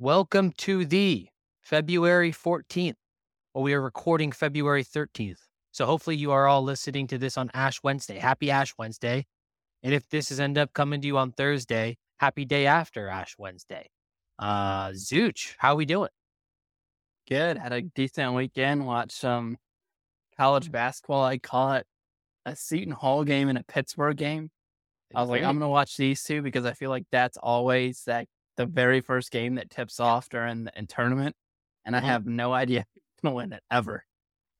Welcome to the February 14th. Well, we are recording February 13th. So hopefully you are all listening to this on Ash Wednesday. Happy Ash Wednesday. And if this is end up coming to you on Thursday, happy day after Ash Wednesday. Uh Zooch, how we doing? Good. Had a decent weekend. Watched some college basketball. I caught a Seton Hall game and a Pittsburgh game. I was like, I'm gonna watch these two because I feel like that's always that the very first game that tips off during the in tournament, and I Mhm. have no idea who's gonna win it ever.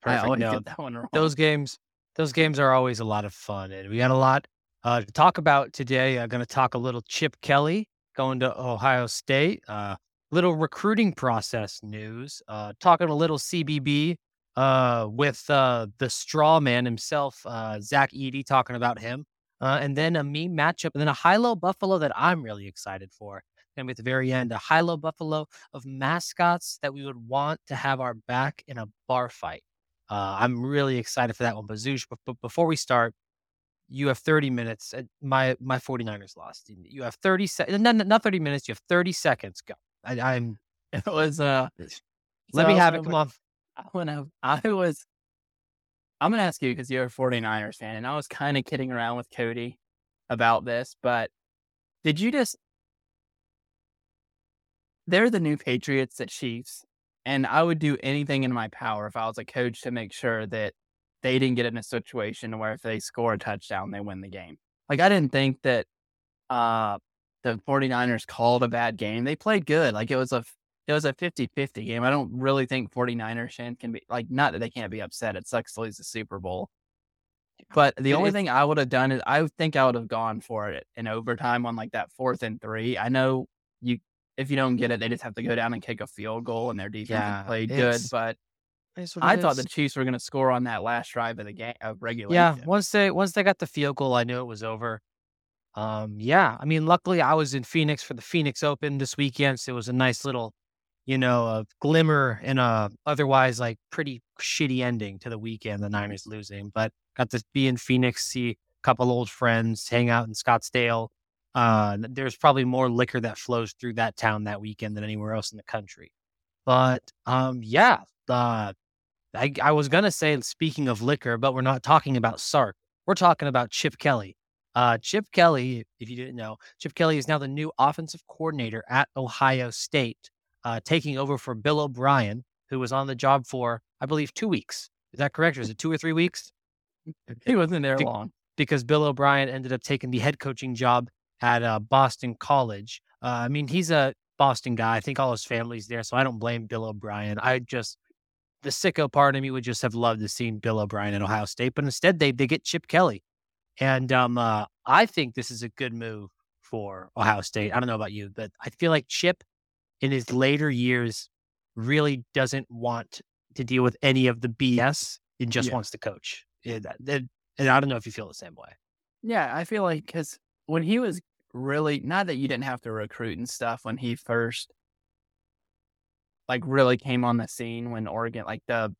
I Perfect. always No, get that one wrong. those games those games are always a lot of fun and we got a lot uh, to talk about today i'm going to talk a little chip kelly going to ohio state uh, little recruiting process news uh, talking a little cbb uh, with uh, the straw man himself uh, zach edey talking about him uh, and then a meme matchup and then a high-low buffalo that i'm really excited for and at the very end a high-low buffalo of mascots that we would want to have our back in a bar fight uh, I'm really excited for that one. But Zooch, but, but before we start, you have 30 minutes. My my 49ers lost. You have 30 seconds. Not, not 30 minutes. You have 30 seconds. Go. I, I'm. It was uh. Let me have it. Come on. I went. I was. I'm gonna ask you because you're a 49ers fan, and I was kind of kidding around with Cody about this, but did you just? They're the new Patriots, the Chiefs, and I would do anything in my power if I was a coach to make sure that they didn't get in a situation where if they score a touchdown, they win the game. Like I didn't think that uh the 49ers called a bad game. They played good. Like it was a it was a 50-50 game. I don't really think 49ers fans can be like not that they can't be upset. It sucks to lose the Super Bowl. But the It- only it- thing I would have done is I think I would have gone for it in overtime on like that fourth and three. I know if you don't get it, they just have to go down and kick a field goal and their defense Yeah, played good. But I thought is. the Chiefs were gonna score on that last drive of the game of regulation. Yeah, once they once they got the field goal, I knew it was over. Um, yeah, I mean, luckily I was in Phoenix for the Phoenix Open this weekend, so it was a nice little, you know, a glimmer in a otherwise like pretty shitty ending to the weekend. The Niners losing, but got to be in Phoenix, see a couple old friends, hang out in Scottsdale. Uh, there's probably more liquor that flows through that town that weekend than anywhere else in the country. But um, yeah, uh, I, I was gonna say speaking of liquor, but we're not talking about Sark. We're talking about Chip Kelly. Uh, Chip Kelly, if you didn't know, Chip Kelly is now the new offensive coordinator at Ohio State, uh, taking over for Bill O'Brien, who was on the job for, I believe, two weeks. Is that correct, or is it two or three weeks? he wasn't there long. because Bill O'Brien ended up taking the head coaching job at uh, Boston College. Uh, I mean, he's a Boston guy. I think all his family's there, so I don't blame Bill O'Brien. I just the sicko part of me would just have loved to see Bill O'Brien at Ohio State, but instead they they get Chip Kelly, and um, uh, I think this is a good move for Ohio State. I don't know about you, but I feel like Chip in his later years really doesn't want to deal with any of the BS and just Yeah. wants to coach. That- that- and I don't know if you feel the same way. Yeah, I feel like because when he was really not that you didn't have to recruit and stuff when he first like really came on the scene when Oregon like the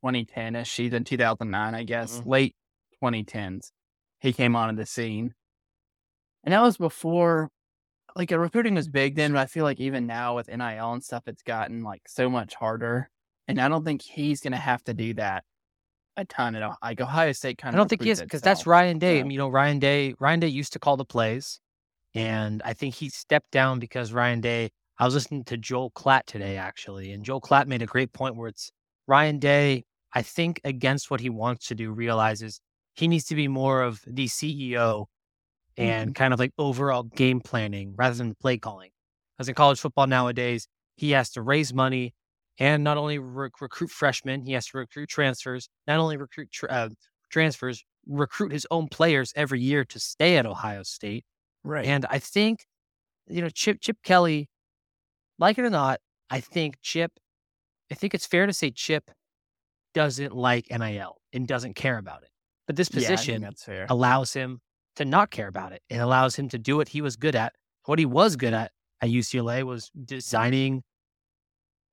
2010 ish season 2009 I guess Mhm. late 2010s he came onto the scene and that was before like recruiting was big then but I feel like even now with NIL and stuff it's gotten like so much harder and I don't think he's gonna have to do that a ton at like Ohio State kind of. I don't think he is because that's Ryan Day. so- You know, Ryan Day. Ryan Day used to call the plays, and I think he stepped down because Ryan Day. I was listening to Joel Klatt today actually, and Joel Klatt made a great point where it's Ryan Day. I think against what he wants to do, realizes he needs to be more of the CEO and mm-hmm. kind of like overall game planning rather than play calling. Because in college football nowadays, he has to raise money and not only rec- recruit freshmen, he has to recruit transfers, not only recruit tr- uh, transfers, recruit his own players every year to stay at Ohio State. right And I think, you know, Chip Chip Kelly, like it or not, I think Chip, I think it's fair to say Chip doesn't like NIL and doesn't care about it. But this Yeah, position fair allows him to not care about it. It allows him to do what he was good at. What he was good at at UCLA was designing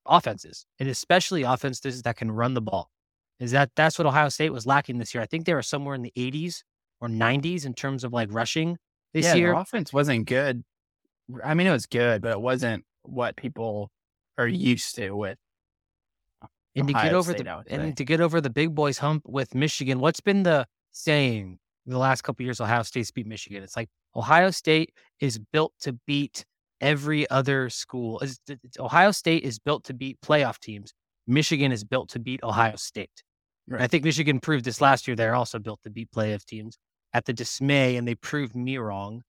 offenses, and especially offenses that can run the ball. Is that that's what Ohio State was lacking this year? I think they were somewhere in the 80s or 90s in terms of like rushing this yeah, year. Offense wasn't good. I mean, it was good, but it wasn't what people are used to with and to get over State, the I would say. and to get over the big boys hump with Michigan, what's been the saying the last couple of years? Ohio State's beat Michigan. It's like Ohio State is built to beat every other school. It's- Ohio State is built to beat playoff teams. Michigan is built to beat Ohio State. And I think Michigan proved this last year. They're also built to beat playoff teams at the dismay, and they proved me wrong.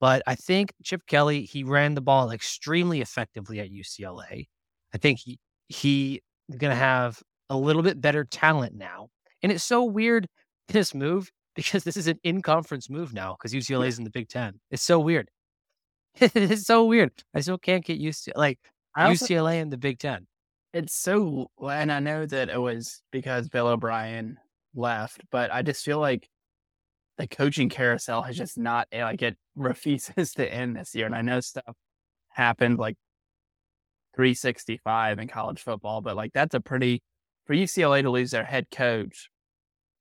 But I think Chip Kelly, he ran the ball extremely effectively at UCLA. I think he he going to have a little bit better talent now. And it's so weird this move because this is an in-conference move now because UCLA is in the Big Ten. It's so weird. it's so weird. I still can't get used to like also, UCLA and the Big Ten. it's so, and I know that it was because Bill O'Brien left, but I just feel like the coaching carousel has just not eh, like it refuses to end this year. And I know stuff happened like 365 in college football, but like that's a pretty for UCLA to lose their head coach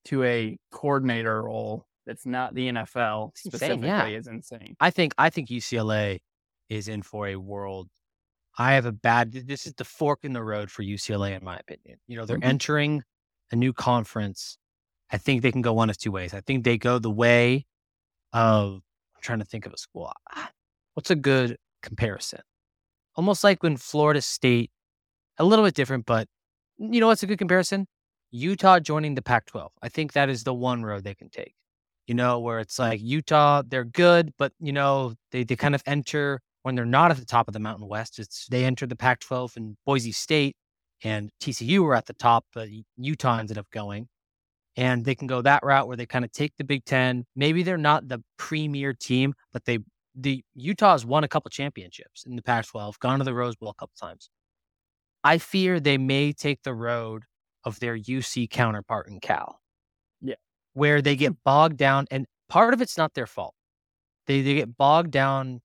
to a coordinator role that's not the NFL It's insane, specifically yeah. is insane. I think I think UCLA is in for a world. I have a bad. This is the fork in the road for UCLA, in my opinion. You know, they're Mhm. entering a new conference. I think they can go one of two ways. I think they go the way of. I'm trying to think of a school. What's a good comparison? Almost like when Florida State, a little bit different, but you know what's a good comparison? Utah joining the Pac-12. I think that is the one road they can take you know, where it's like Utah, they're good, but you know, they, they kind of enter when they're not at the top of the Mountain West. It's they enter the Pac 12 and Boise State and TCU were at the top, but Utah ended up going. And they can go that route where they kind of take the Big Ten. Maybe they're not the premier team, but they the Utah has won a couple championships in the Pac 12, gone to the Rose Bowl a couple times. I fear they may take the road of their UC counterpart in Cal where they get bogged down and part of it's not their fault. They they get bogged down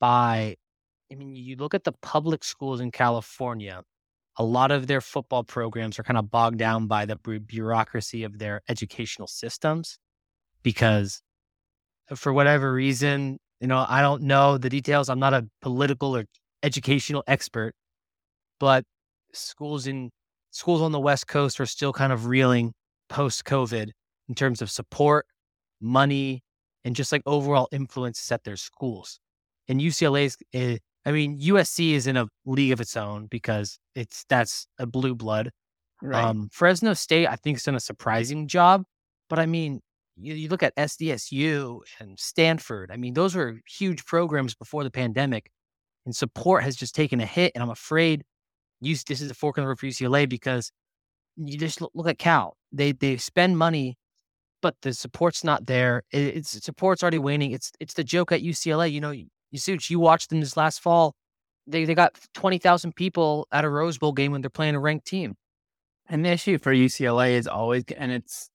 by I mean you look at the public schools in California, a lot of their football programs are kind of bogged down by the bureaucracy of their educational systems because uh, for whatever reason, you know, I don't know the details. I'm not a political or educational expert, but schools in schools on the West Coast are still kind of reeling post COVID in terms of support, money, and just like overall influences at their schools. And UCLA's, eh, I mean, USC is in a league of its own because it's that's a blue blood. Right. Um, Fresno State, I think, has done a surprising job. But I mean, you, you look at SDSU and Stanford. I mean, those were huge programs before the pandemic, and support has just taken a hit. And I'm afraid you, this is a fork in the road for UCLA because you just look, look at Cal. They they spend money, but the support's not there. It, it's support's already waning. It's it's the joke at UCLA. You know, you, you watched them this last fall. They they got twenty thousand people at a Rose Bowl game when they're playing a ranked team. And the issue for UCLA is always, and it's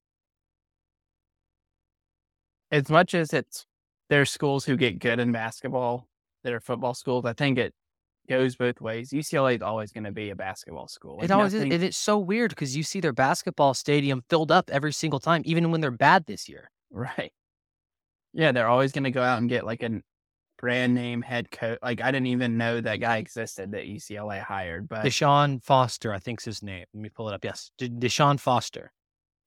as much as it's there's schools who get good in basketball that are football schools. I think it goes both ways. UCLA is always going to be a basketball school. Like It always nothing- is. And it's so weird because you see their basketball stadium filled up every single time, even when they're bad this year. Right. Yeah, they're always going to go out and get like a brand name head coach. Like I didn't even know that guy existed that UCLA hired, but Deshaun Foster, I think's his name. Let me pull it up. Yes, De- Deshaun Foster.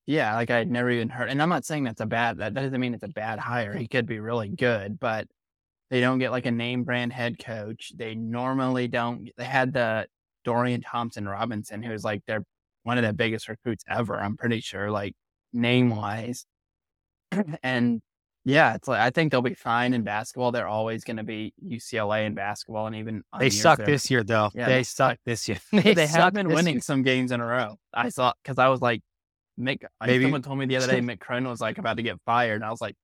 yeah, like I had never even heard. And I'm not saying that's a bad. That doesn't mean it's a bad hire. He could be really good, but they don't get like a name brand head coach. They normally don't. They had the Dorian Thompson Robinson, who was like their one of the biggest recruits ever. I'm pretty sure, like name wise. and yeah, it's like I think they'll be fine in basketball. They're always going to be UCLA in basketball, and even They suck this year, though. Yeah, they they suck this year. They, suck have been winning year. some games in a row. I saw because I was like, Mick. Maybe- someone told me the other day Mick Cronin was like about to get fired, and I was like,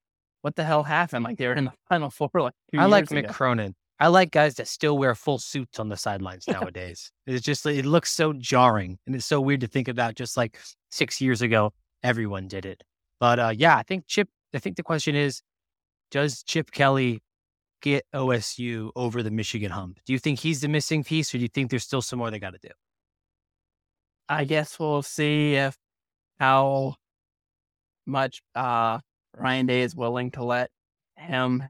what the hell happened? Like they were in the final four like I like Mick ago. Cronin. I like guys that still wear full suits on the sidelines nowadays. It's just it looks so jarring, and it's so weird to think about. Just like six years ago, everyone did it. But uh, yeah, I think Chip. I think the question is, does Chip Kelly get OSU over the Michigan hump? Do you think he's the missing piece, or do you think there's still some more they got to do? I guess we'll see if how much uh Ryan Day is willing to let him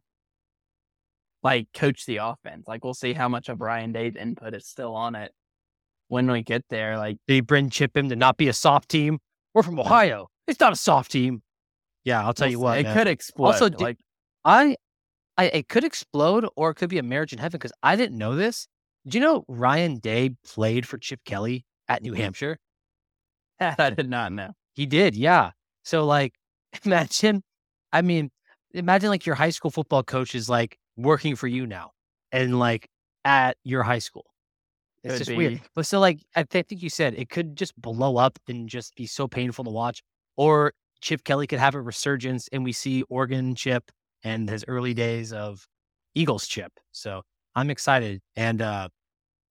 like coach the offense. Like we'll see how much of Ryan Day's input is still on it when we get there. Like Did he bring Chip him to not be a soft team? We're from Ohio. It's not a soft team. Yeah, I'll tell we'll you see. what. it man. could explode. Also, did- like I, I, it could explode or it could be a marriage in heaven because I didn't know this. Did you know Ryan Day played for Chip Kelly at New Hampshire? I did not know. He did, yeah. So like, imagine, I mean, imagine like your high school football coach is like working for you now, and like at your high school. It's just weird. But so like, I thi- think you said it could just blow up and just be so painful to watch, or Chip Kelly could have a resurgence, and we see Oregon Chip and his early days of Eagles Chip. So I'm excited. And uh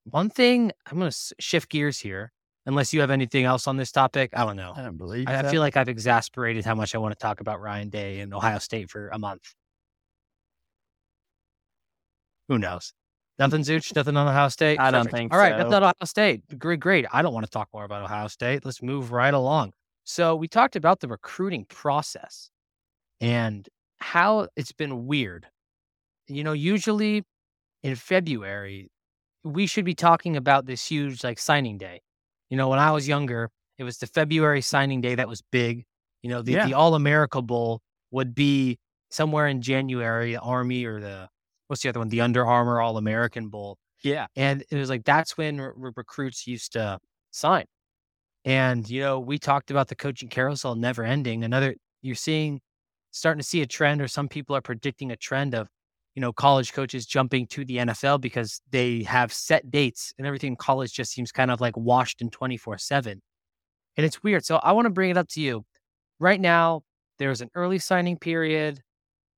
one thing, I'm gonna s- shift gears here. Unless you have anything else on this topic, I don't know. I don't believe. I, I feel like I've exasperated how much I want to talk about Ryan Day and Ohio State for a month. Who knows? Nothing, Zooch? Nothing on Ohio State? I don't think All right, so. nothing on Ohio State. Great, great. I don't want to talk more about Ohio State. Let's move right along. So we talked about the recruiting process and how it's been weird. You know, usually in February, we should be talking about this huge like signing day. You know, when I was younger, it was the February signing day that was big. You know, the, Yeah. the All America Bowl would be somewhere in January, Army or the what's the other one? The Under Armour All American Bowl. yeah. And it was like that's when re- re- recruits used to sign. And you know, we talked about the coaching carousel never ending. Another you're seeing starting to see a trend or some people are predicting a trend of you know college coaches jumping to the NFL because they have set dates and everything in college just seems kind of like washed in 24/7. And it's weird. So I want to bring it up to you. Right now there's an early signing period,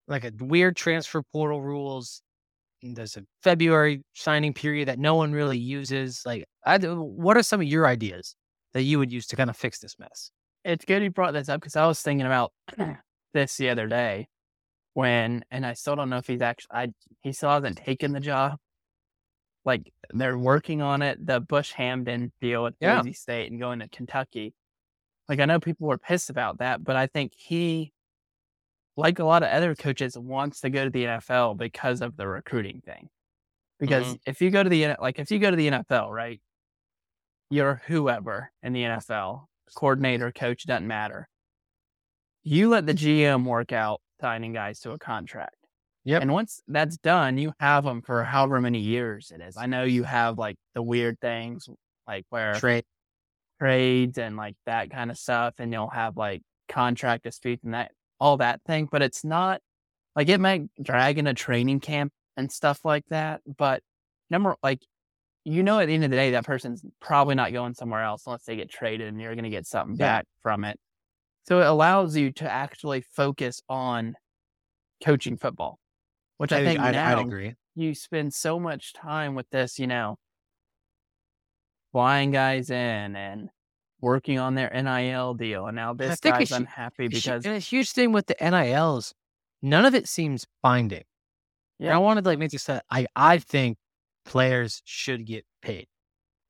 like a weird transfer portal rules and there's a February signing period that no one really uses. Like, I, what are some of your ideas that you would use to kind of fix this mess? It's good you brought this up because I was thinking about this the other day when, and I still don't know if he's actually, I he still hasn't taken the job. Like they're working on it, the Bush Hamdan deal with Yeah. Boise State and going to Kentucky. Like I know people were pissed about that, but I think he, like a lot of other coaches, wants to go to the NFL because of the recruiting thing. Because mm-hmm. if you go to the like if you go to the NFL, right, you're whoever in the NFL, coordinator, coach, doesn't matter. You let the GM work out signing guys to a contract. Yep. And once that's done, you have them for however many years it is. I know you have like the weird things like where Trade. trades and like that kind of stuff, and you'll have like contract disputes and that all that thing. But it's not like it might drag in a training camp and stuff like that. But number like you know at the end of the day that person's probably not going somewhere else unless they get traded and you're gonna get something Yeah. back from it. So it allows you to actually focus on coaching football. Which I, think I'd, now I'd agree. you spend so much time with this, you know, flying guys in and working on their NIL deal. And now this guy's unhappy because and a huge thing with the NILs, none of it seems binding. And Yeah. I wanted to like make this that I, I think players should get paid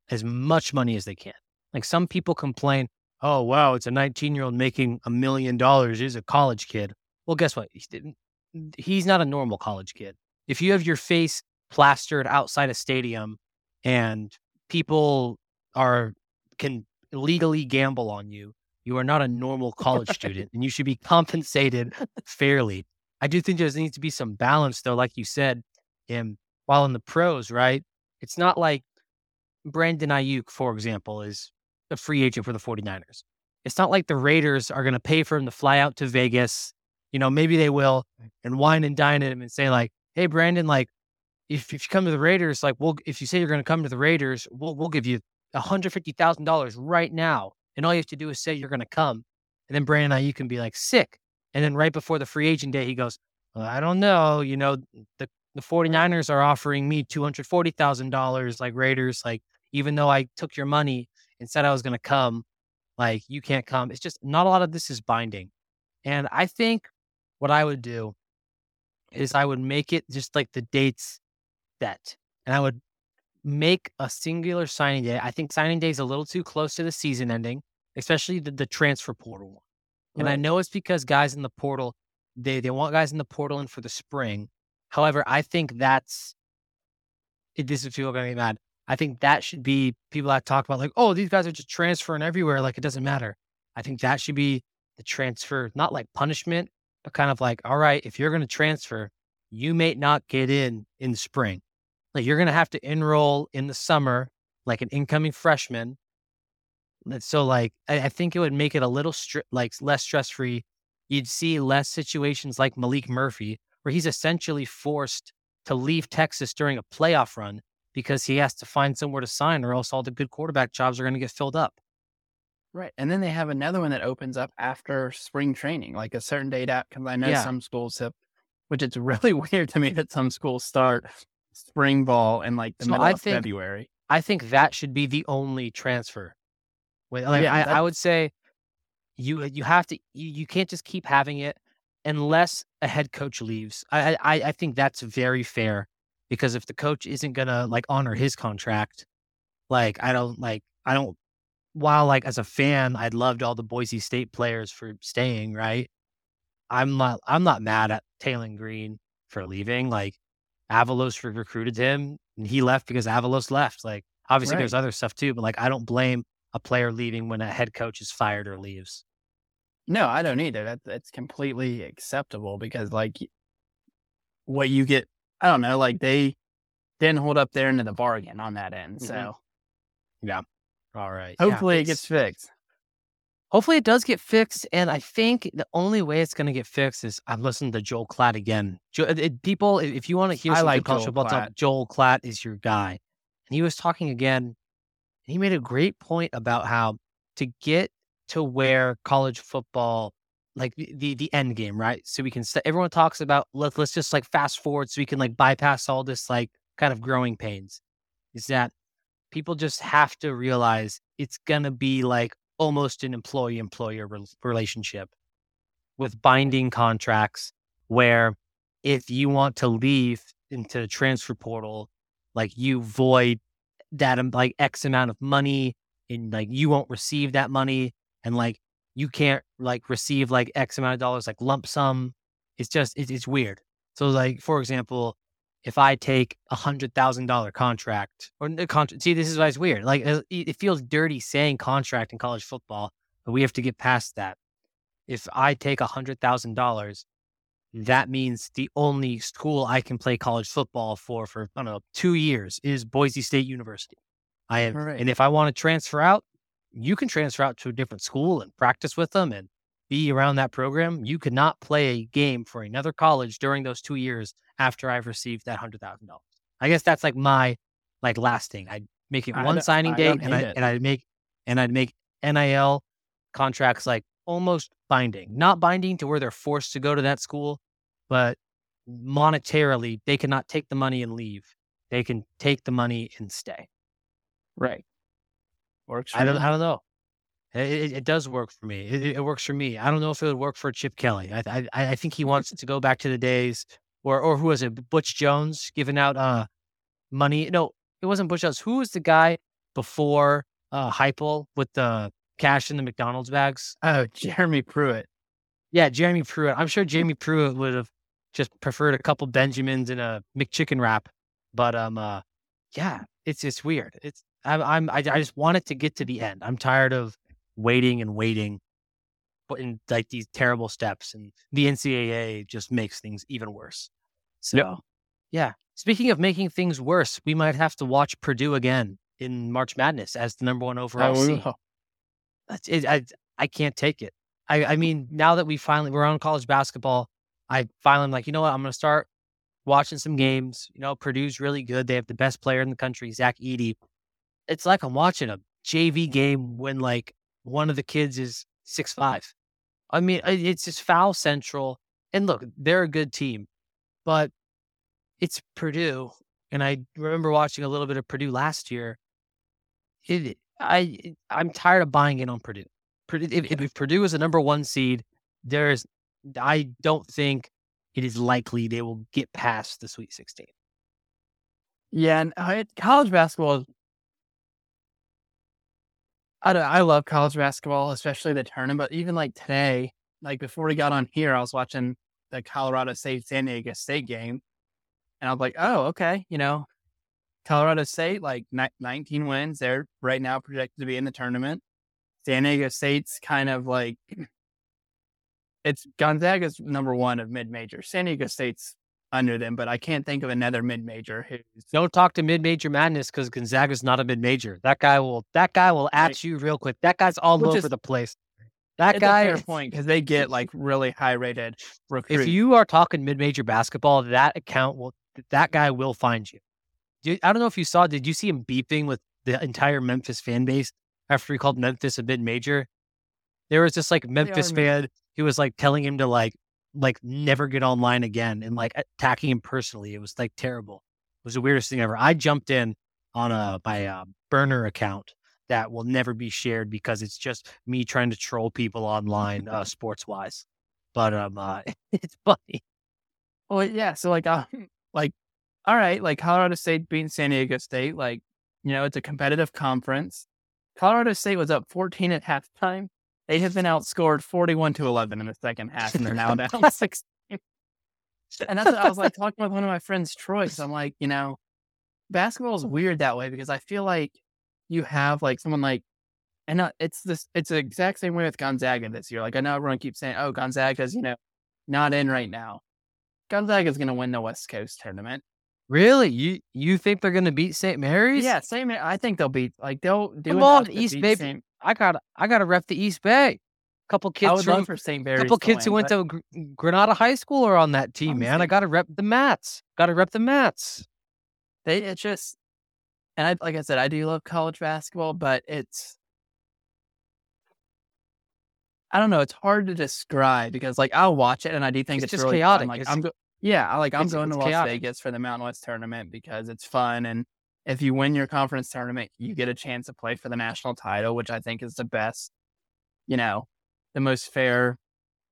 as much money as they can. Like some people complain, oh wow, it's a 19 year old making a million dollars. He's a college kid. Well, guess what? He He's not a normal college kid. If you have your face plastered outside a stadium and people are can legally gamble on you, you are not a normal college student and you should be compensated fairly. I do think there needs to be some balance though, like you said, in while in the pros, right? It's not like Brandon Aiyuk, for example, is a free agent for the 49ers. It's not like the Raiders are going to pay for him to fly out to Vegas. You know, maybe they will and wine and dine at him and say, like, hey, Brandon, like, if, if you come to the Raiders, like, we'll, if you say you're going to come to the Raiders, we'll, we'll give you $150,000 right now. And all you have to do is say you're going to come. And then Brandon I, you can be like, sick. And then right before the free agent day, he goes, well, I don't know. You know, the, the 49ers are offering me $240,000 like Raiders. Like, even though I took your money and said I was going to come, like, you can't come. It's just not a lot of this is binding. And I think what I would do is I would make it just like the dates set. And I would make a singular signing day. I think signing day is a little too close to the season ending, especially the, the transfer portal one. And I know it's because guys in the portal, they they want guys in the portal in for the spring. However, I think that's this is people are going to be mad. I think that should be people that talk about like, oh, these guys are just transferring everywhere, like it doesn't matter. I think that should be the transfer, not like punishment, but kind of like, all right, if you're going to transfer, you may not get in in the spring. Like you're going to have to enroll in the summer, like an incoming freshman. So like, I, I think it would make it a little like less stress free. You'd see less situations like Maalik Murphy, where he's essentially forced to leave Texas during a playoff run because he has to find somewhere to sign, or else all the good quarterback jobs are going to get filled up. Right. And then they have another one that opens up after spring training, like a certain date out. Because I know Yeah. some schools have, which it's really weird to me that some schools start spring ball in like the So middle I of think- February. I think that should be the only transfer. Wait, like, Yeah, I, I would say you you have to you, you can't just keep having it unless a head coach leaves. I, I I think that's very fair because if the coach isn't gonna like honor his contract, like I don't like I don't. While like as a fan, I'd loved all the Boise State players for staying. Right, I'm not I'm not mad at Taylen Green for leaving. Like Avalos re- recruited him and he left because Avalos left. Like obviously there's other stuff too, but like I don't blame a player leaving when a head coach is fired or leaves. No, I don't either. That that's completely acceptable because like what you get, I don't know, like they didn't hold up their end of the bargain on that end. Mhm. yeah. All right. Yeah, hopefully it gets fixed. hopefully it does get fixed. And I think the only way it's going to get fixed is I've listened to Joel Klatt again. Jo- it- people, if you want to hear I some like Joel Klatt. Joel Klatt is your guy. And he was talking again. And he made a great point about how to get to where college football, like the, the, end game, right? So we can, st- everyone talks about, let's, let's just like fast forward so we can like bypass all this like kind of growing pains. Is that people just have to realize it's to be like almost an employee employer relationship with binding contracts where if you want to leave into the transfer portal, like you void that um, like X amount of money and like you won't receive that money and like you can't like receive like X amount of dollars like lump sum. It's just it's, it's weird. So like for example, if I take a hundred thousand dollar contract or the contract, see this is why it's weird. Like uh, it it feels dirty saying contract in college football, but we have to get past that. If I take a hundred thousand dollars, that means the only school I can play college football for for I don't know two years is Boise State University. I am, Right. and if I want to transfer out, you can transfer out to a different school and practice with them and be around that program. You could not play a game for another college during those two years after I've received that hundred thousand dollars. I guess that's like my like last thing. I'd make it I one signing I date, and I it. and I'd make and I'd make NIL contracts like almost binding, not binding to where they're forced to go to that school, but monetarily they cannot take the money and leave. They can take the money and stay. Right. Works. I don't. me. I don't know. It, it, it does work for me. It, it- works for me. I don't know if it would work for Chip Kelly. I I, I think he wants to go back to the days, or or who was it? Butch Jones giving out uh money. No, it wasn't Butch Jones. Who was the guy before uh Heupel with the cash in the McDonald's bags? Oh, Jeremy Pruitt. Yeah, Jeremy Pruitt. I'm sure Jeremy Pruitt would have just preferred a couple Benjamins and a McChicken wrap. But um, uh, yeah, it's it's weird. It's I'm I'm I, I just want it to get to the end. I'm tired of waiting and waiting, but in like these terrible steps, and the NCAA just makes things even worse. So, yeah. Speaking of making things worse, we might have to watch Purdue again in March Madness as the number one overall Oh, seed. It, I I can't take it. I I mean, now that we finally we're on college basketball, I finally am like, you know what? I'm gonna start watching some games. You know, Purdue's really good. They have the best player in the country, Zach Edey. It's like I'm watching a JV game when like one of the kids is six five. I mean, it's just foul central. And look, they're a good team, but it's Purdue. And I remember watching a little bit of Purdue last year. It, I, it- I'm tired of buying in on Purdue. Purdue if, if- if Purdue is a number one seed, there's, I don't think it is likely they will get past the Sweet 16. Yeah, and uh, college basketball. I I love college basketball, especially the tournament. But even like today, like before we got on here, I was watching the Colorado State San Diego State game, And I was like, oh, okay. You know, Colorado State, like 19 wins. They're right now projected to be in the tournament. San Diego State's kind of like, it's Gonzaga's number one of mid major. San Diego State's under them, but I can't think of another mid major who's. Don't talk to mid major madness because Gonzaga's not a mid major. That guy will. That guy will at right. you real quick. That guy's all Which over is, the place. That guy. fair point because they get like really high rated recruits. If you are talking mid major basketball, that account will. That guy will find you. I don't know if you saw. Did you see him beeping with the entire Memphis fan base after he called Memphis a mid major? There was this like Memphis fan who was like telling him to like like never get online again and like attacking him personally. It was like terrible. It was the weirdest thing ever. I jumped in on a my uh, burner account that will never be shared because it's just me trying to troll people online, uh, sports wise. But um, uh, it's funny. Well, yeah. So like, uh, like, all right, like Colorado State beating San Diego State, like, you know, it's a competitive conference. Colorado State was up 14 at halftime. They have been outscored 41 to 11 in the second half, and they're now down 16. And that's what I was like talking with one of my friends, Troy. So I'm like, you know, basketball is weird that way because I feel like you have like someone like, and uh, it's this, it's the exact same way with Gonzaga this year. Like I know everyone keeps saying, oh, Gonzaga's, you know, not in right now. Gonzaga's going to win the West Coast tournament. Really? You you think they're going to beat St. Mary's? Yeah, St. Mary. I think they'll beat like they'll do. Come on, East Bay. St. I got I got to rep the East Bay. A couple kids from, for St. Mary's. Couple kids win, who went to Granada High School are on that team, man. I got to rep the Mats. Got to rep the Mats. They it's just, and I like I said, I do love college basketball, but it's I don't know. It's hard to describe because like I'll watch it and I do think it's, it's, just really chaotic. Fun. Like it's, I'm go- yeah, I like I'm going to Las chaotic. Vegas for the Mountain West tournament because it's fun and if you win your conference tournament, you get a chance to play for the national title, which I think is the best, you know, the most fair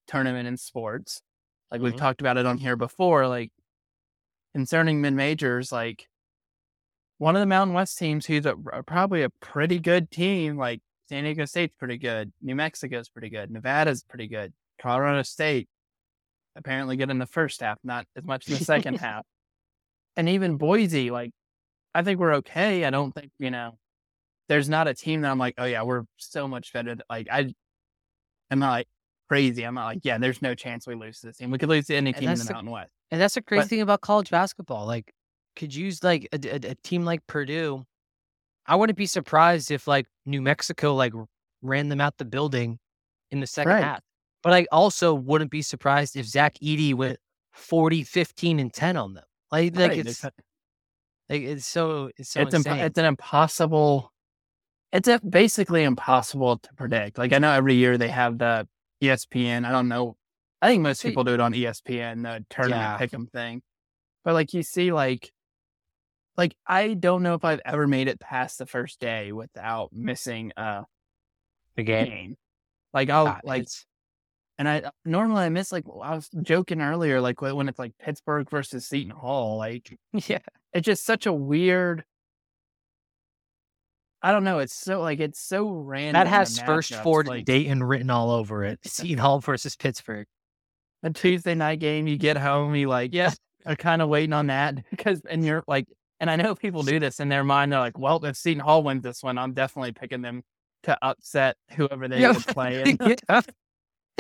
tournament in sports. Like mm-hmm. we've talked about it on here before, like concerning mid majors, like one of the Mountain West teams who's a, probably a pretty good team, like San Diego State's pretty good, New Mexico's pretty good, Nevada's pretty good, Colorado State apparently good in the first half, not as much in the second half. And even Boise, like, I think we're okay. I don't think, you know, there's not a team that I'm like, oh yeah, we're so much better. Like, I, I'm not like crazy. I'm not like, yeah, there's no chance we lose this team. We could lose to any team in the, the, Mountain West. And that's the crazy but, thing about college basketball. Like, could use like a, a, a team like Purdue. I wouldn't be surprised if like New Mexico like ran them out the building in the second right. half. But I also wouldn't be surprised if Zach Edey went 40, 15, and 10 on them. Like, like right. it's like it's so it's so it's, imp- it's an impossible it's a, basically impossible to predict. Like I know every year they have the ESPN. I don't know. I think most people do it on ESPN, the tournament yeah. pick'em thing. But like you see, like, like I don't know if I've ever made it past the first day without missing uh the game. Like I'll God, like and I normally I miss like I was joking earlier, like when it's like Pittsburgh versus Seton Hall, like yeah, it's just such a weird. I don't know. It's so like it's so random. That has first four like, Dayton written all over it. Seton Hall versus Pittsburgh. A Tuesday night game, you get home, you like, yeah, are kind of waiting on that because, and you're like, and I know people do this in their mind. They're like, well, if Seton Hall wins this one, I'm definitely picking them to upset whoever they yeah. would play.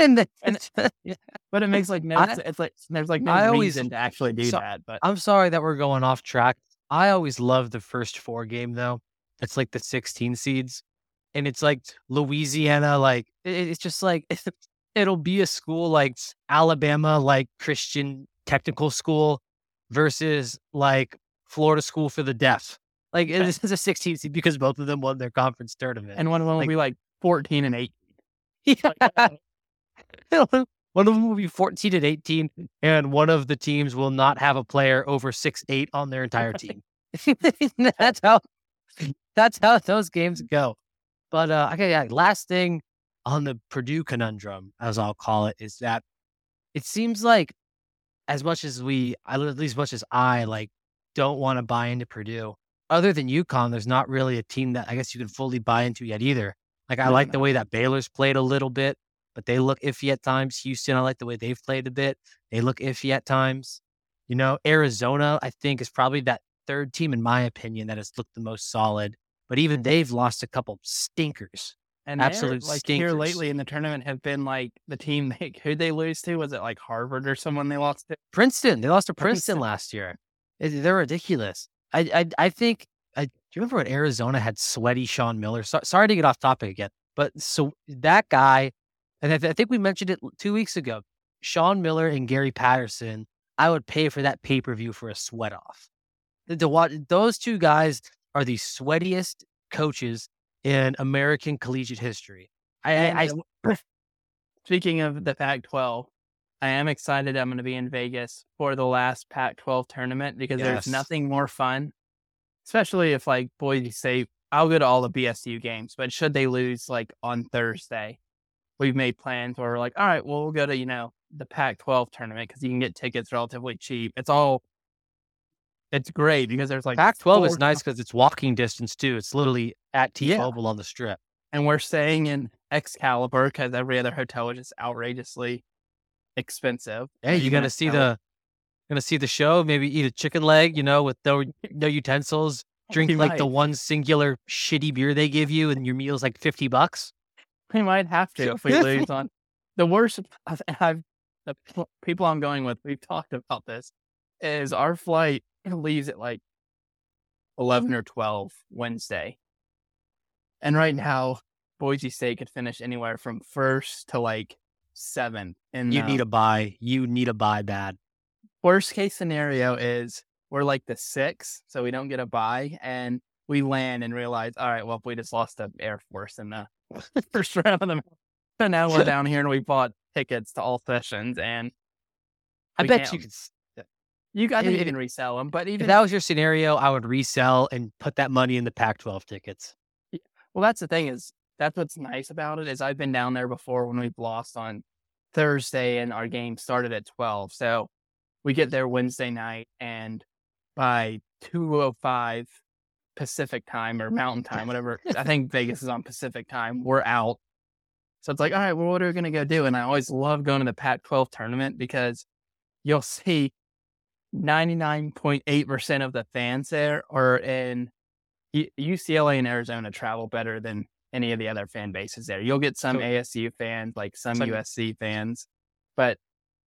and, and yeah. but it makes like no I, it's like there's like no I always, reason to actually do so, that but i'm sorry that we're going off track. I always love the first four game though. It's like the 16 seeds and it's like louisiana like it, it's just like it'll be a school like alabama like christian technical school versus like florida school for the deaf. Like this eh. is a 16 seed because both of them won their conference tournament. And one of them like, will be like 14 and 8 yeah. one of them will be 14 and 18, and one of the teams will not have a player over six eight on their entire team. that's how that's how those games go. But uh, okay, yeah. Last thing on the Purdue conundrum, as I'll call it, is that it seems like as much as we, at least as much as I like, don't want to buy into Purdue. Other than UConn, there's not really a team that I guess you can fully buy into yet either. Like I like the way that Baylor's played a little bit but they look iffy at times. Houston, I like the way they've played a bit. They look iffy at times. You know, Arizona, I think, is probably that third team, in my opinion, that has looked the most solid. But even they've lost a couple stinkers. And Absolute like here lately in the tournament have been like the team they who they lose to was it like Harvard or someone they lost to? Princeton, they lost to Princeton Princeton. last year. They're ridiculous. I, I, I think. I, do you remember when Arizona had sweaty Sean Miller? So, sorry to get off topic again, but so that guy, and I, th- I think we mentioned it two weeks ago. Sean Miller and Gary Patterson. I would pay for that pay per view for a sweat off. The, the, what those two guys are the sweatiest coaches in American collegiate history. I, I, Speaking of the Pac-12, I am excited. I'm going to be in Vegas for the last Pac-12 tournament because Yes. there's nothing more fun, especially if like Boise State. I'll go to all the BSU games, but should they lose like on Thursday, we've made plans where we're like, all right, well, we'll go to you know the Pac-12 tournament because you can get tickets relatively cheap. It's all, it's great because there's like Pac-12 is nice because it's walking distance too. It's literally at T-Mobile on the strip. and we're staying in Excalibur because every other hotel is just outrageously expensive. Hey, you Even gonna see the gonna see the show? Maybe eat a chicken leg, you know, with no no utensils. Drink like the one singular shitty beer they give you, and your meal's like fifty bucks. We might have to if we lose on the worst. I've, I've the people I'm going with. We've talked about this. Is our flight leaves at like mm-hmm. eleven or twelve Wednesday, and right now Boise State could finish anywhere from first to like seventh. And You need a buy. You need a buy bad. worst case scenario is we're like the six, so we don't get a buy, and we land and realize, all right, well, if we just lost the Air Force and the first round of the. So now we're down here and we bought tickets to all sessions, and I bet you could. you guys If- think you resell them. But If that was your scenario, I would resell and put that money in the Pac-12 tickets. well, that's the thing is that's what's nice about it is I've been down there before when we've lost on Thursday and our game started at twelve, so we get there Wednesday night and by two oh five Pacific time or Mountain time, whatever. I think Vegas is on Pacific time. We're out. So it's like, all right, well, what are we going to go do? And I always love going to the Pac 12 tournament because you'll see 99.8% of the fans there are in UCLA and Arizona travel better than any of the other fan bases there. You'll get some So- ASU fans, like some So- USC fans, but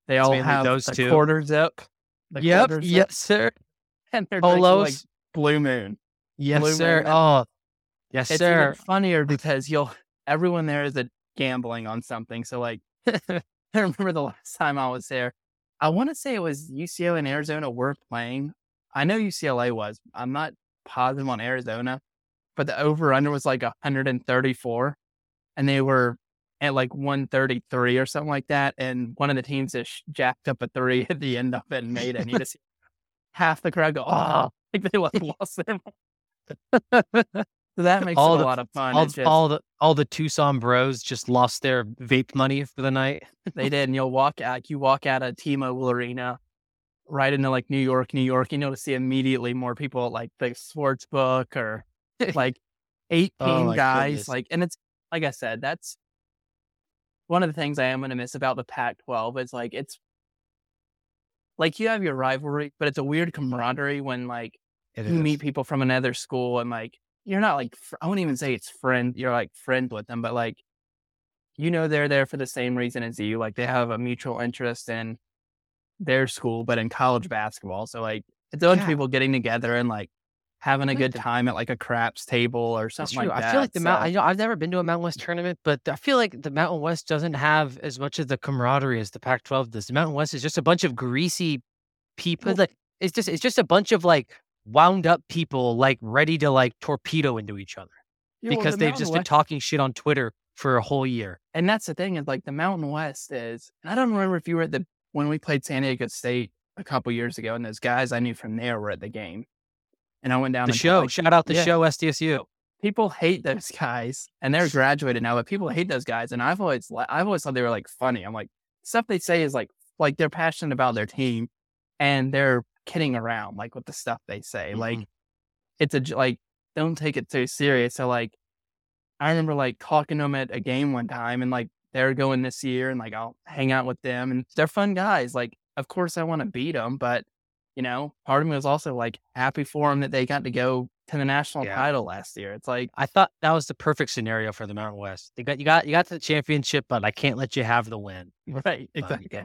they all have those the two? quarter zip. the quarter zip, sir. And they're Polos. like Blue Moon. Yes, Blue sir. Moon. Oh, yes, It's sir. even funnier because you'll everyone there is a gambling on something. So like I remember the last time I was there, I want to say it was UCLA and Arizona were playing. I know UCLA was. I'm not positive on Arizona, but the over under was like 134, and they were at like 133 or something like that. And one of the teams just jacked up a three at the end of it and made it. And you just half the crowd go, oh, like they like lost their. So that makes All it a the- lot of fun. all, just- all the all the Tucson bros just lost their vape money for the night. They did, and you'll walk out. You walk out of T-Mobile Arena, right into like New York, New York. You to see immediately more people at like the sports book or like oh eighteen Oh, guys. goodness. Like, and it's like I said, that's one of the things I am going to miss about the Pac-12. Is like it's like you have your rivalry, but it's a weird camaraderie when like It you is. meet people from another school and like you're not like fr- I wouldn't even say it's friend. You're like friends with them, but like you know they're there for the same reason as you. Like they have a mutual interest in their school, but in college basketball. So like it's a bunch of people getting together and like having a good time at like a craps table or something like that. I feel like the Mount. So- I know I've never been to a Mountain West tournament, but I feel like the Mountain West doesn't have as much of the camaraderie as the Pac-12 does. The Mountain West is just a bunch of greasy people. Like it's just it's just a bunch of like wound up people like ready to like torpedo into each other Yeah, well, because the they've just been talking shit on Twitter for a whole year. and that's the thing is like the Mountain West is, and I don't remember if you were at the when we played San Diego State a couple years ago, and those guys I knew from there were at the game, and I went down The show, like, shout out the yeah. show SDSU. people hate those guys, and they're graduated now, but people hate those guys, and I've always I've always thought they were like funny. I'm like stuff they say is like like they're passionate about their team, and they're kidding around like with the stuff they say. Like Mhm. it's a like don't take it too serious. So like I remember like talking to them at a game one time and like they're going this year and like I'll hang out with them and they're fun guys. Like of course I want to beat them, but you know, part of me was also like happy for them that they got to go to the national Yeah. title last year. It's like, I thought that was the perfect scenario for the Mountain West. They got you got you got to the championship, but I can't let you have the win. right, But, exactly. yeah.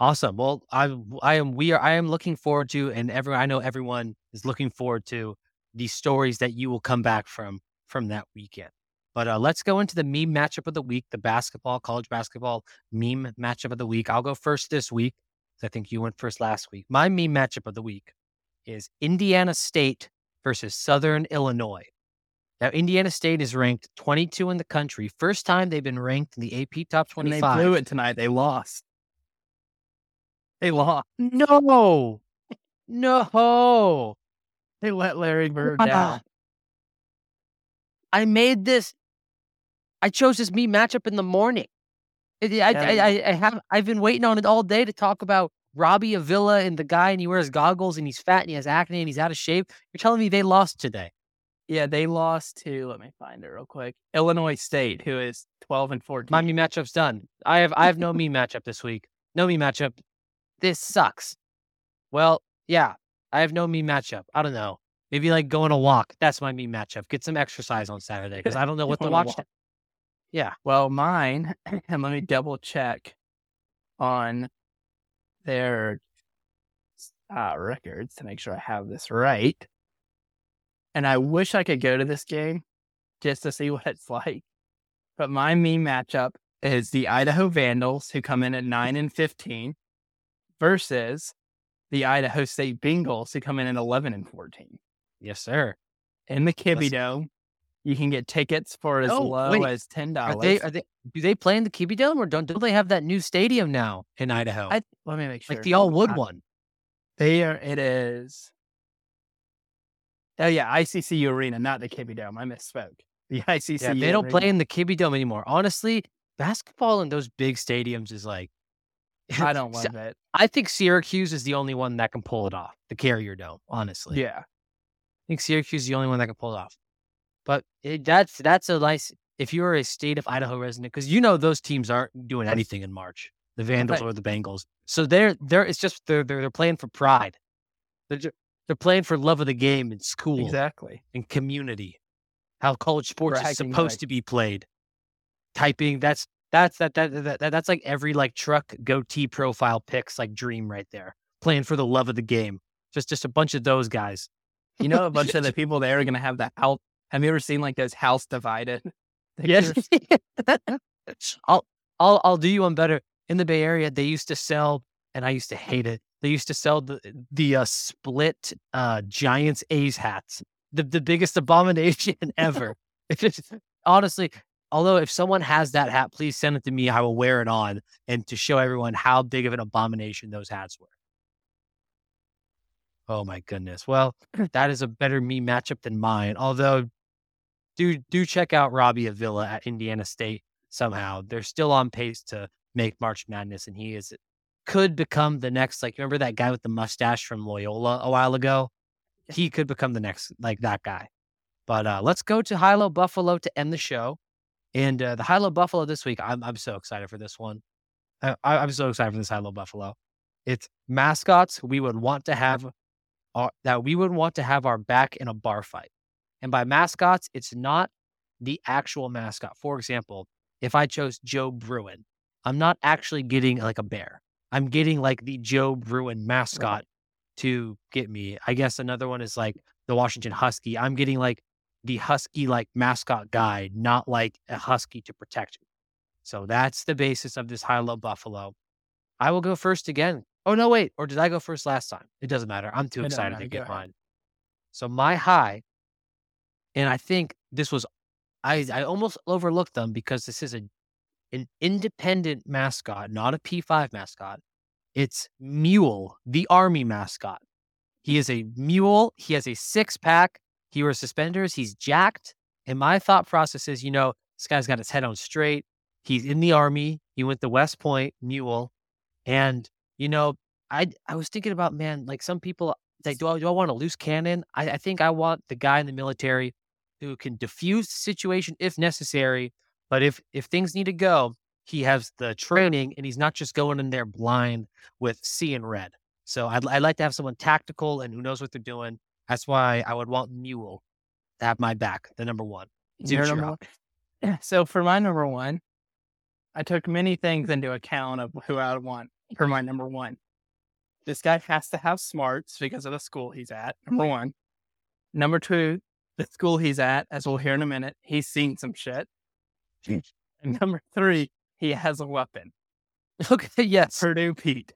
Awesome. Well, I I am we are I am looking forward to, and everyone I know everyone is looking forward to the stories that you will come back from from that weekend. But uh, let's go into the meme matchup of the week, the basketball, college basketball meme matchup of the week. I'll go first this week. I think you went first last week. My meme matchup of the week is Indiana State versus Southern Illinois. Now, Indiana State is ranked 22 in the country. First time they've been ranked in the AP top When they 25. blew it tonight, they lost. They lost. No, no. They let Larry Bird down. I made this. I chose this me matchup in the morning. I, I, I, I have. I've been waiting on it all day to talk about Robbie Avila and the guy, and he wears goggles, and he's fat, and he has acne, and he's out of shape. You're telling me they lost today? Yeah, they lost to, let me find it real quick, Illinois State, who is 12 and 14. My me matchup's done. I have. I have no me matchup this week. No me matchup. This sucks. Well, yeah, I have no me matchup. I don't know. Maybe like going a walk. That's my me matchup. Get some exercise on Saturday because I don't know what to watch. Yeah. Well, mine, and let me double check on their uh, records to make sure I have this right. And I wish I could go to this game just to see what it's like. But my me matchup is the Idaho Vandals, who come in at 9 and 15, versus the Idaho State Bengals, who come in at 11 and 14. Yes, sir. In the Kibbie Dome, you can get tickets for as Oh, low wait. as $10. Are they? They? Do they play in the Kibbie Dome or don't? Don't they have that new stadium now in Idaho? I, let me make sure. like the all wood one. They are. It is. Oh yeah, ICC Arena, not the Kibbie Dome. I misspoke. The ICC. Yeah, they don't Arena. play in the Kibbie Dome anymore. Honestly, basketball in those big stadiums is like. I don't love it. I think Syracuse is the only one that can pull it off. The Carrier Dome, honestly. Yeah, I think Syracuse is the only one that can pull it off. But it, that's that's a nice. If you're a state of Idaho resident, because you know those teams aren't doing anything in March, the Vandals Right. or the Bengals, so they're they're it's just they're they're, they're playing for pride. They're ju- they're playing for love of the game and school exactly. and community. How college sports is supposed rights. to be played. Typing that's that's that, that that that that's like every like truck goatee profile picks like dream right there. Playing for the love of the game. Just just a bunch of those guys. You know, a bunch of the people there are gonna have the house. Have you ever seen like those house divided? Yes. I'll I'll I'll do you one better. In the Bay Area, they used to sell, and I used to hate it. They used to sell the the uh, split uh, Giants A's hats, the the biggest abomination ever. Just honestly, although if someone has that hat, please send it to me. I will wear it on and to show everyone how big of an abomination those hats were. Oh my goodness. Well, that is a better me matchup than mine. Although do do check out Robbie Avila at Indiana State somehow. They're still on pace to make March Madness, and he is could become the next. Like remember that guy with the mustache from Loyola a while ago? He could become the next like that guy. But uh, let's go to Hilo Buffalo to end the show. And uh, the Hilo Buffalo this week, I'm I'm so excited for this one. I, I- I'm so excited for this high low Buffalo. It's mascots we would want to have, our, that we would want to have our back in a bar fight. And by mascots, it's not the actual mascot. For example, if I chose Joe Bruin, I'm not actually getting like a bear. I'm getting like the Joe Bruin mascot to get me. I guess another one is like the Washington Husky. I'm getting like the Husky like mascot guy, not like a Husky to protect you. So that's the basis of this high low buffalo. I will go first again. Oh no, wait, or did I go first last time? It doesn't matter. I'm too excited matter. to get mine. So my high, and I think this was I I almost overlooked them because this is a an independent mascot, not a P5 mascot. It's Mule, the army mascot. He is a mule. He has a six pack. He wears suspenders. He's jacked. And my thought process is, you know, this guy's got his head on straight. He's in the army. He went to West Point, Mule. And, you know, I I was thinking about, man, like some people like, do I, do I want a loose cannon? I, I think I want the guy in the military who can diffuse the situation if necessary. But if if things need to go, he has the training and he's not just going in there blind with seeing red. So I'd, I'd like to have someone tactical and who knows what they're doing. That's why I would want Mule to have my back, the number one. Your number one? Yeah. So for my number one, I took many things into account of who I would want for my number one. This guy has to have smarts because of the school he's at. Number one. Number two, the school he's at, as we'll hear in a minute, he's seen some shit. and number three, he has a weapon. Okay, yes. Purdue Pete.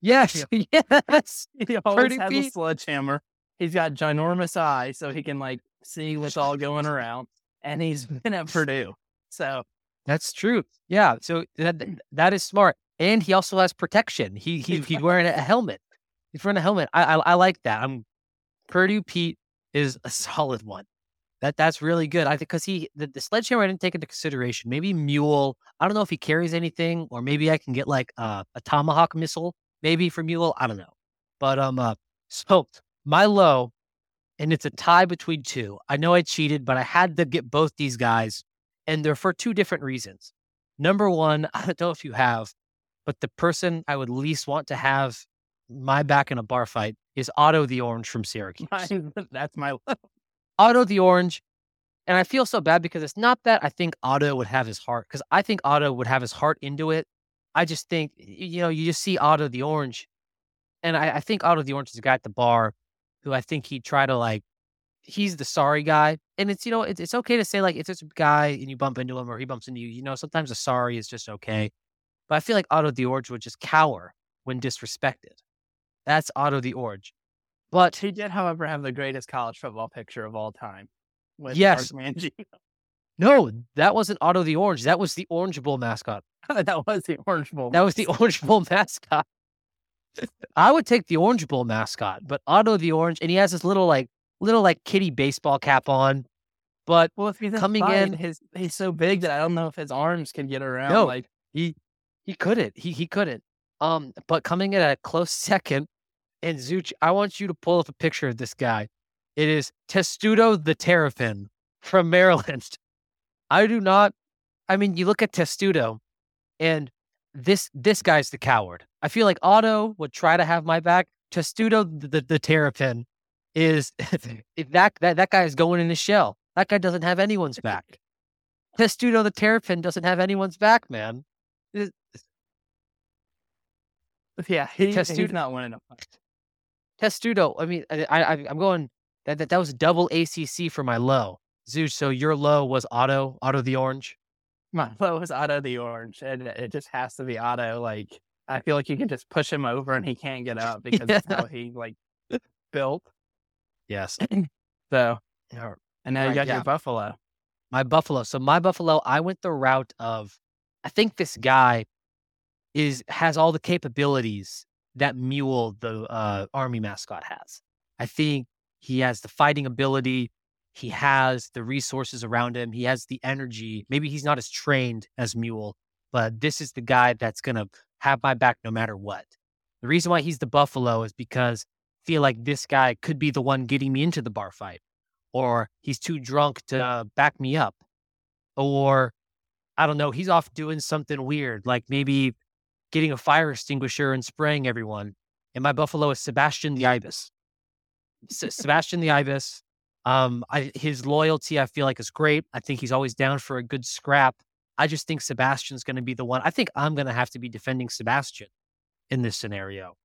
Yes, yes. He always Purdue has a Pete. sledgehammer. He's got ginormous eyes, so he can like see what's all going around. And he's been at Purdue. So That's true. Yeah. So that that is smart. And he also has protection. He he he's wearing a helmet. He's wearing a helmet. I I, I like that. I'm Purdue Pete is a solid one. That that's really good. I think because he the, the sledgehammer I didn't take into consideration. Maybe Mule. I don't know if he carries anything, or maybe I can get like uh, a tomahawk missile, maybe for Mule. I don't know. But um uh so my low, and it's a tie between two. I know I cheated, but I had to get both these guys, and they're for two different reasons. Number one, I don't know if you have, but the person I would least want to have my back in a bar fight is Otto the Orange from Syracuse. that's my low. Otto the Orange. And I feel so bad because it's not that I think Otto would have his heart, because I think Otto would have his heart into it. I just think, you know, you just see Otto the Orange. And I, I think Otto the Orange is a guy at the bar who I think he'd try to like, he's the sorry guy. And it's, you know, it's, it's okay to say like, if it's a guy and you bump into him or he bumps into you, you know, sometimes a sorry is just okay. But I feel like Otto the Orange would just cower when disrespected. That's Otto the Orange. But He did, however, have the greatest college football picture of all time. With Yes. No, that wasn't Otto the Orange. That was the Orange Bowl mascot. that was the Orange Bowl. That was the Orange Bowl mascot. I would take the Orange Bowl mascot, but Otto the Orange, and he has this little like little like kitty baseball cap on. But well, if he's coming fight, in- his he's so big that I don't know if his arms can get around. No. Like he he couldn't. He he couldn't. Um, but coming in at a close second, and Zooch, I want you to pull up a picture of this guy. It is Testudo the Terrapin from Maryland. I do not. I mean, you look at Testudo, and this this guy's the coward. I feel like Otto would try to have my back. Testudo the the, the Terrapin is hmm. that that that guy is going in his shell. That guy doesn't have anyone's back. Testudo the Terrapin doesn't have anyone's back, man. yeah, he, he's Testudo- not winning a fight. Testudo. I mean, I, I I'm going that, that that was double ACC for my low. Zeus. So your low was Otto, Otto the Orange. My low is Otto the Orange, and it just has to be Otto. Like I feel like you can just push him over and he can't get up because that's how he like built. Yes. So Yeah, and now you got yeah. your Buffalo. my Buffalo. So my Buffalo, I went the route of I think this guy is has all the capabilities that Mule, the uh, army mascot, has. I think he has the fighting ability. He has the resources around him. He has the energy. Maybe he's not as trained as Mule, but this is the guy that's gonna have my back no matter what. The reason why he's the Buffalo is because I feel like this guy could be the one getting me into the bar fight or he's too drunk to uh, back me up, or I don't know, he's off doing something weird, like maybe getting a fire extinguisher and spraying everyone. And my buffalo is Sebastian the Ibis. Sebastian the Ibis. Um, I, his loyalty, I feel like, is great. I think he's always down for a good scrap. I just think Sebastian's going to be the one. I think I'm going to have to be defending Sebastian in this scenario,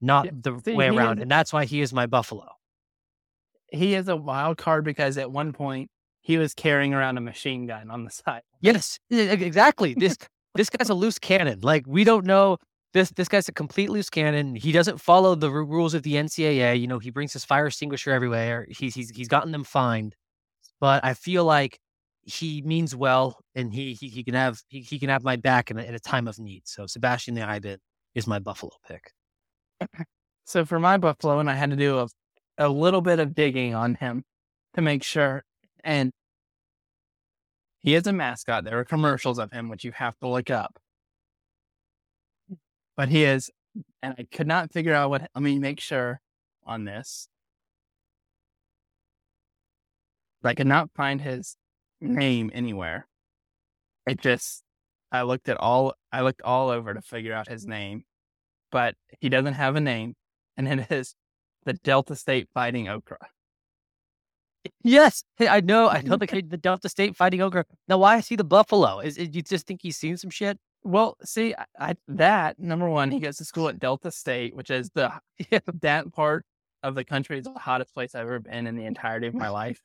not Yeah, the see, way around. is- And that's why he is my buffalo. He is a wild card because at one point he was carrying around a machine gun on the side. Yes, exactly. This this guy's a loose cannon. Like we don't know this this guy's a complete loose cannon. He doesn't follow the ru- rules of the NCAA. You know, he brings his fire extinguisher everywhere. He's he's he's gotten them fined, but I feel like he means well, and he he, he can have he, he can have my back in a, in a time of need. So Sebastian the Ibis is my Buffalo pick. So for my Buffalo, and I had to do a, a little bit of digging on him to make sure. And he is a mascot. There are commercials of him, which you have to look up. But he is, and I could not figure out what, let me make sure on this. I could not find his name anywhere. It just, I looked at all, I looked all over to figure out his name, but he doesn't have a name and it is the Delta State Fighting Okra. Yes, I know. I know the the Delta State Fighting Okra. Now, why is he the Buffalo? Is it, you just think he's seen some shit? Well, see, I, I, that number one, he goes to school at Delta State, which is the that part of the country is the hottest place I've ever been in the entirety of my life.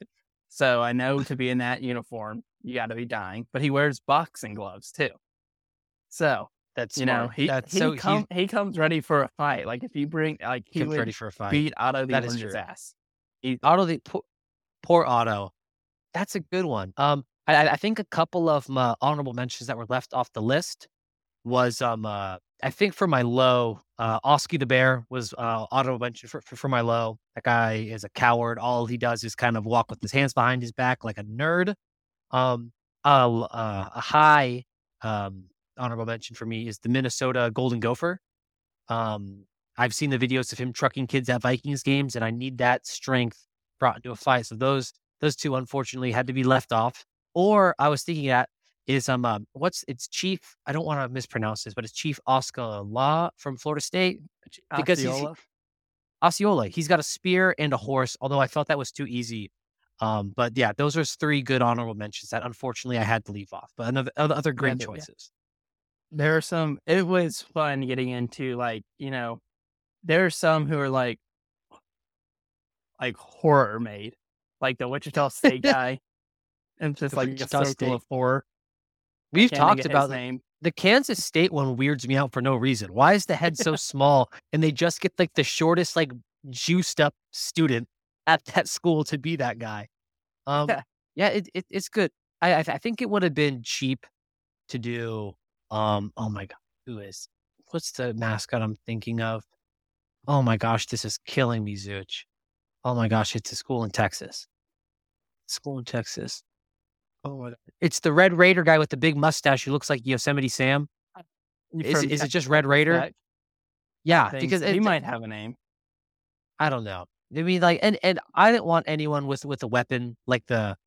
So I know to be in that uniform, you got to be dying. But he wears boxing gloves too. So That's you know he That's he, so come, he comes ready for a fight. Like if you bring like he he would ready for a fight. beat Otto the Orange's ass. Otto the poor, poor Otto. That's a good one. Um, I, I- I think a couple of my honorable mentions that were left off the list was um uh I think for my low, uh Oski the Bear was uh honorable mention for, for for my low. That guy is a coward. All he does is kind of walk with his hands behind his back like a nerd. Um, uh, uh, a high um honorable mention for me is the Minnesota Golden Gopher. Um, I've seen the videos of him trucking kids at Vikings games, and I need that strength brought into a fight. So those those two unfortunately had to be left off. Or I was thinking at is um, um what's it's Chief I don't want to mispronounce this, but it's Chief Oscar Law from Florida State because he's Osceola. Osceola. He's got a spear and a horse, although I felt that was too easy. Um, but yeah, those are three good honorable mentions that unfortunately I had to leave off. But another other, great yeah. choices. there are some it was fun getting into like you know there are some who are like like horror made like the wichita state guy and just like a circle State. of horror We've talked about name the Kansas State one weirds me out for no reason. Why is the head so small and they just get like the shortest, like juiced up student at that school to be that guy? Um, Yeah. yeah, it, it it's good. I I, I think it would have been cheap to do. Um, oh my god, who is what's the mascot I'm thinking of? Oh my gosh, this is killing me, Zooch. Oh my gosh, it's a school in Texas. School in Texas. Oh my god. It's the Red Raider guy with the big mustache who looks like Yosemite Sam. Is, From is it just Red Raider? Tech, Yeah, things. because he might have a name I don't know. I mean, like, and and I didn't want anyone with with a weapon like the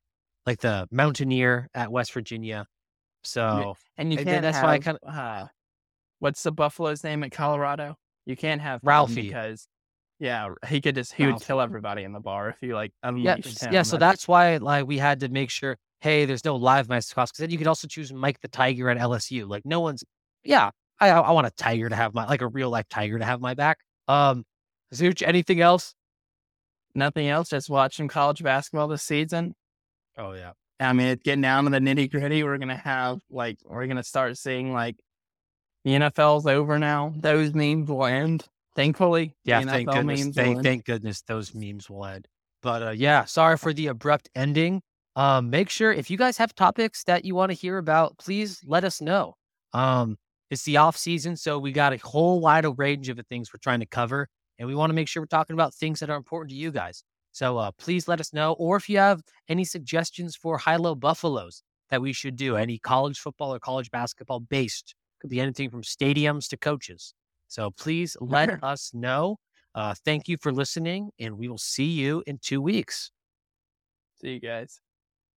like the Mountaineer at West Virginia. So and you can't that's why I have, uh, what's the buffalo's name at colorado you can't have Ralphie. because yeah he could just he would kill everybody in the bar if you like unleashed s- him yeah. So that's why like we had to make sure. Hey, there's no live mascots because then you could also choose Mike the Tiger at LSU. Like no one's. Yeah, I I want a tiger to have my like a real life tiger to have my back. Um, Zooch, anything else? nothing else just watching college basketball this season Oh yeah. I mean, it's getting down to the nitty gritty. We're gonna have like we're gonna start seeing like the NFL's over now. Those memes will end. Thankfully, Yeah, thank NFL goodness. Thank, thank goodness those memes will end. But uh, yeah, sorry for the abrupt ending. Um, make sure if you guys have topics that you want to hear about, please let us know. Um, it's the off season, so we got a whole wide range of the things we're trying to cover, and we want to make sure we're talking about things that are important to you guys. So uh, please let us know, or if you have any suggestions for high-low buffaloes that we should do, any college football or college basketball based, could be anything from stadiums to coaches. So please let us know. Uh, thank you for listening, and we will see you in two weeks. See you guys.